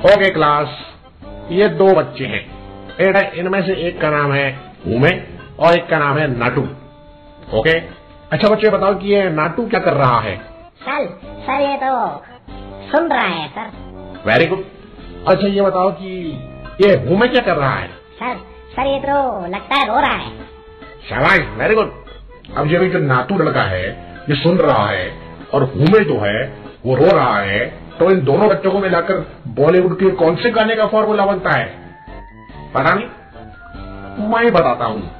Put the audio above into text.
Okay class ये दो बच्चे हैं। बेटा इनमें से एक का नाम है उमे और एक का नाम है नाटू। ओके अच्छा बच्चे बताओ कि ये नाटू क्या कर रहा है? सर सर ये तो सुन रहा है सर। वेरी गुड अच्छा ये बताओ कि ये उमे क्या कर रहा है? सर सर ये तो लगता है रो रहा है। शाबाश वेरी गुड अब ये जो नातू लड़का है ये सुन रहा है और हुमे जो है वो रो रहा है। तो इन दोनों बच्चों को मिलाकर बॉलीवुड के कौन से गाने का फॉर्मूला बनता है? पता नहीं। मैं बताता हूँ।